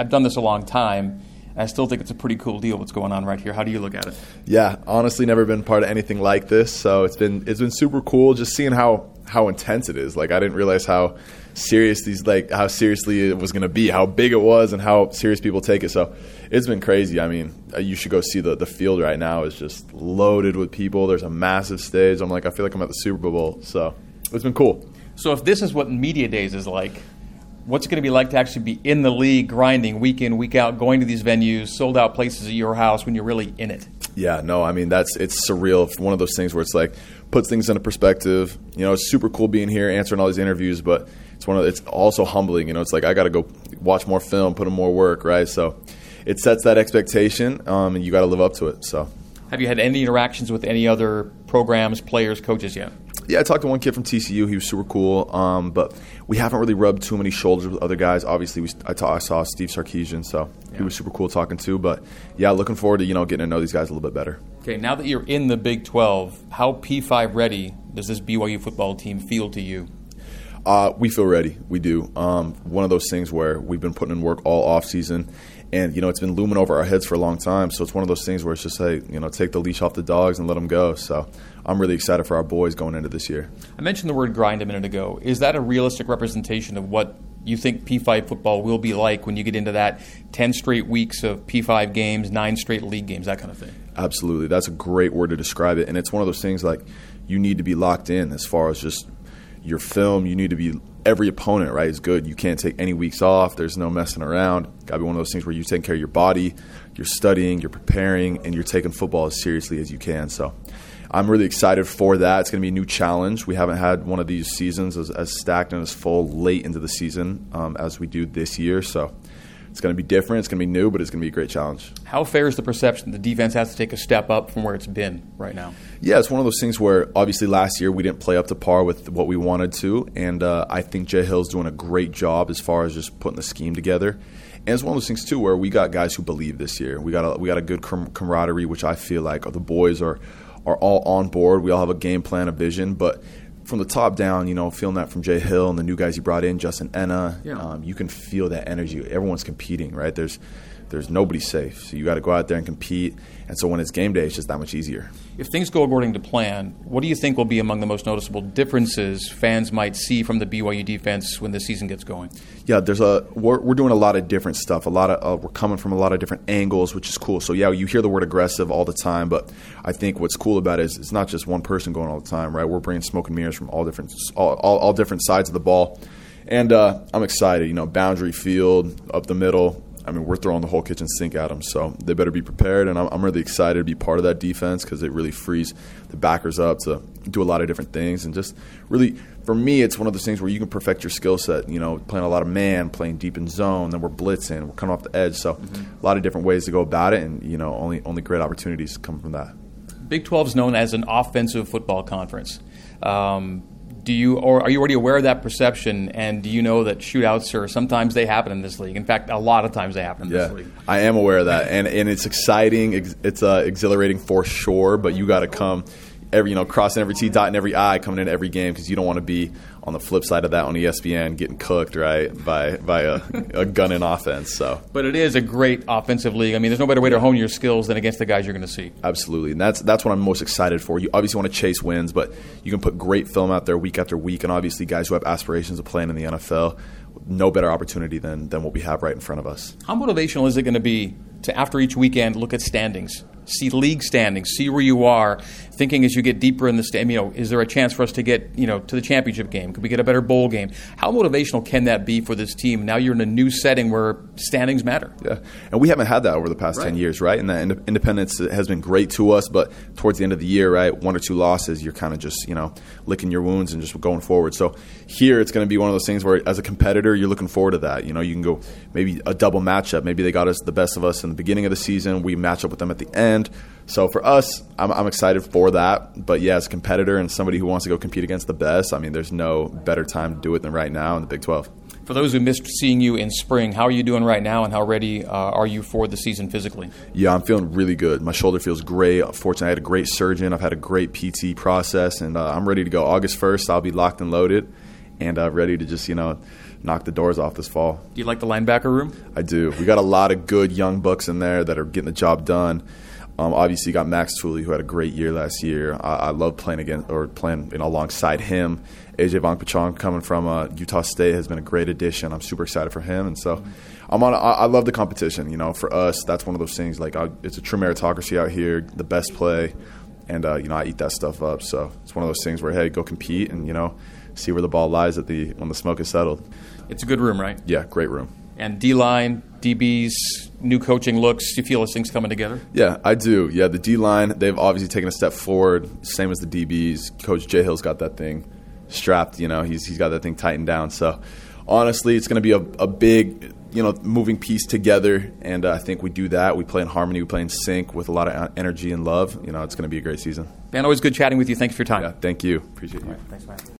I've done this a long time. I still think it's a pretty cool deal what's going on right here. How do you look at it? Yeah, honestly, never been part of anything like this, so it's been it's been super cool just seeing how how intense it is. Like I didn't realize how serious these like how seriously it was going to be, how big it was, and how serious people take it. So it's been crazy. I mean, uh, you should go see the the field right now. It's just loaded with people. There's a massive stage. I'm like, I feel like I'm at the Super Bowl. So it's been cool. So if this is what media days is like, what's it going to be like to actually be in the league, grinding week in, week out, going to these venues, sold out places at your house when you're really in it? Yeah, no, I mean that's it's surreal. It's one of those things where it's like puts things into perspective. You know, it's super cool being here, answering all these interviews, but it's one of it's also humbling. You know, it's like I got to go watch more film, put in more work, right? So it sets that expectation, um, and you got to live up to it. So. Have you had any interactions with any other programs, players, coaches yet? Yeah, I talked to one kid from TCU. He was super cool, um, but we haven't really rubbed too many shoulders with other guys. Obviously, we, I, I saw Steve Sarkisian, so yeah. he was super cool talking to. But yeah, looking forward to you know getting to know these guys a little bit better. Okay, now that you're in the Big 12, how P5 ready does this BYU football team feel to you? Uh, we feel ready. We do. Um, one of those things where we've been putting in work all off season, and you know it's been looming over our heads for a long time. So it's one of those things where it's just hey, you know, take the leash off the dogs and let them go. So I'm really excited for our boys going into this year. I mentioned the word grind a minute ago. Is that a realistic representation of what you think P5 football will be like when you get into that 10 straight weeks of P5 games, nine straight league games, that kind of thing? Absolutely. That's a great word to describe it. And it's one of those things like you need to be locked in as far as just your film. You need to be every opponent, right, is good. You can't take any weeks off. There's no messing around. Got to be one of those things where you take care of your body, you're studying, you're preparing, and you're taking football as seriously as you can. So I'm really excited for that. It's going to be a new challenge. We haven't had one of these seasons as, as stacked and as full late into the season um, as we do this year. So it's going to be different. It's going to be new, but it's going to be a great challenge. How fair is the perception the defense has to take a step up from where it's been right now? Yeah, it's one of those things where obviously last year we didn't play up to par with what we wanted to, and uh, I think Jay Hill's doing a great job as far as just putting the scheme together. And it's one of those things too where we got guys who believe this year. We got a, we got a good camaraderie, which I feel like the boys are are all on board. We all have a game plan, a vision, but from the top down, you know, feeling that from Jay Hill and the new guys he brought in, Justin Ena, yeah. um, you can feel that energy. Everyone's competing, right? There's there's nobody safe, so you got to go out there and compete. And so when it's game day, it's just that much easier. If things go according to plan, what do you think will be among the most noticeable differences fans might see from the BYU defense when the season gets going? Yeah, there's a we're, we're doing a lot of different stuff. A lot of uh, we're coming from a lot of different angles, which is cool. So yeah, you hear the word aggressive all the time, but I think what's cool about it is it's not just one person going all the time, right? We're bringing smoke and mirrors from all different all, all, all different sides of the ball. And uh, I'm excited. You know, boundary field, up the middle, I mean, we're throwing the whole kitchen sink at them, so they better be prepared. And I'm, I'm really excited to be part of that defense because it really frees the backers up to do a lot of different things. And just really, for me, it's one of those things where you can perfect your skill set. You know, playing a lot of man, playing deep in zone, then we're blitzing, we're coming off the edge. So mm-hmm. a lot of different ways to go about it, and you know, only only great opportunities come from that. Big 12 is known as an offensive football conference. Um, do you or are you already aware of that perception? And do you know that shootouts are sometimes they happen in this league. In fact a lot of times they happen in yeah, this league. I am aware of that. And and it's exciting it's uh, exhilarating for sure but you got to come every you know crossing every T, dotting every I, coming into every game because you don't want to be on the flip side of that on ESPN getting cooked right by by a, a gun in offense. So, but it is a great offensive league. I mean, there's no better way to hone your skills than against the guys you're going to see. Absolutely, and that's that's what I'm most excited for. You obviously want to chase wins, but you can put great film out there week after week, and obviously guys who have aspirations of playing in the NFL. No better opportunity than, than what we have right in front of us. How motivational is it going to be to, after each weekend, look at standings? See league standings, see where you are. Thinking as you get deeper in the stand, you know, is there a chance for us to get you know to the championship game? Could we get a better bowl game? How motivational can that be for this team? Now you're in a new setting where standings matter. Yeah, and we haven't had that over the past right. ten years, right? And that independence has been great to us, but towards the end of the year, right, one or two losses, you're kind of just you know licking your wounds and just going forward. So here, it's going to be one of those things where, as a competitor, you're looking forward to that. You know, you can go maybe a double matchup. Maybe they got us the best of us in the beginning of the season. We match up with them at the end. So for us, I'm, I'm, excited for that. But yeah, as a competitor and somebody who wants to go compete against the best, I mean, there's no better time to do it than right now in the Big 12. For those who missed seeing you in spring, how are you doing right now, and how ready uh, are you for the season physically? Yeah, I'm feeling really good. My shoulder feels great. Fortunately, I had a great surgeon. I've had a great PT process, and uh, I'm ready to go. August 1st, I'll be locked and loaded, and uh, ready to just you know knock the doors off this fall. Do you like the linebacker room? I do. We got a lot of good young bucks in there that are getting the job done. Um, obviously, you got Max Tooley, who had a great year last year. I, I love playing against or playing you know, alongside him. AJ Vongphachanh coming from uh, Utah State has been a great addition. I'm super excited for him, and so I'm on. I, I love the competition. You know, for us, that's one of those things. Like, I, it's a true meritocracy out here. The best play, and uh, you know, I eat that stuff up. So it's one of those things where hey, go compete, and you know, see where the ball lies at the when the smoke is settled. It's a good room, right? Yeah, great room. And D line, DBs, new coaching looks. Do you feel those thing's coming together? Yeah, I do. Yeah, the D line, they've obviously taken a step forward. Same as the DBs. Coach Jay Hill's got that thing strapped. You know, he's he's got that thing tightened down. So honestly, it's going to be a, a big you know moving piece together, and uh, I think we do that. We play in harmony. We play in sync with a lot of energy and love. You know, it's going to be a great season. Man, always good chatting with you. Thanks for your time. Yeah, thank you. Appreciate you. Thanks, man.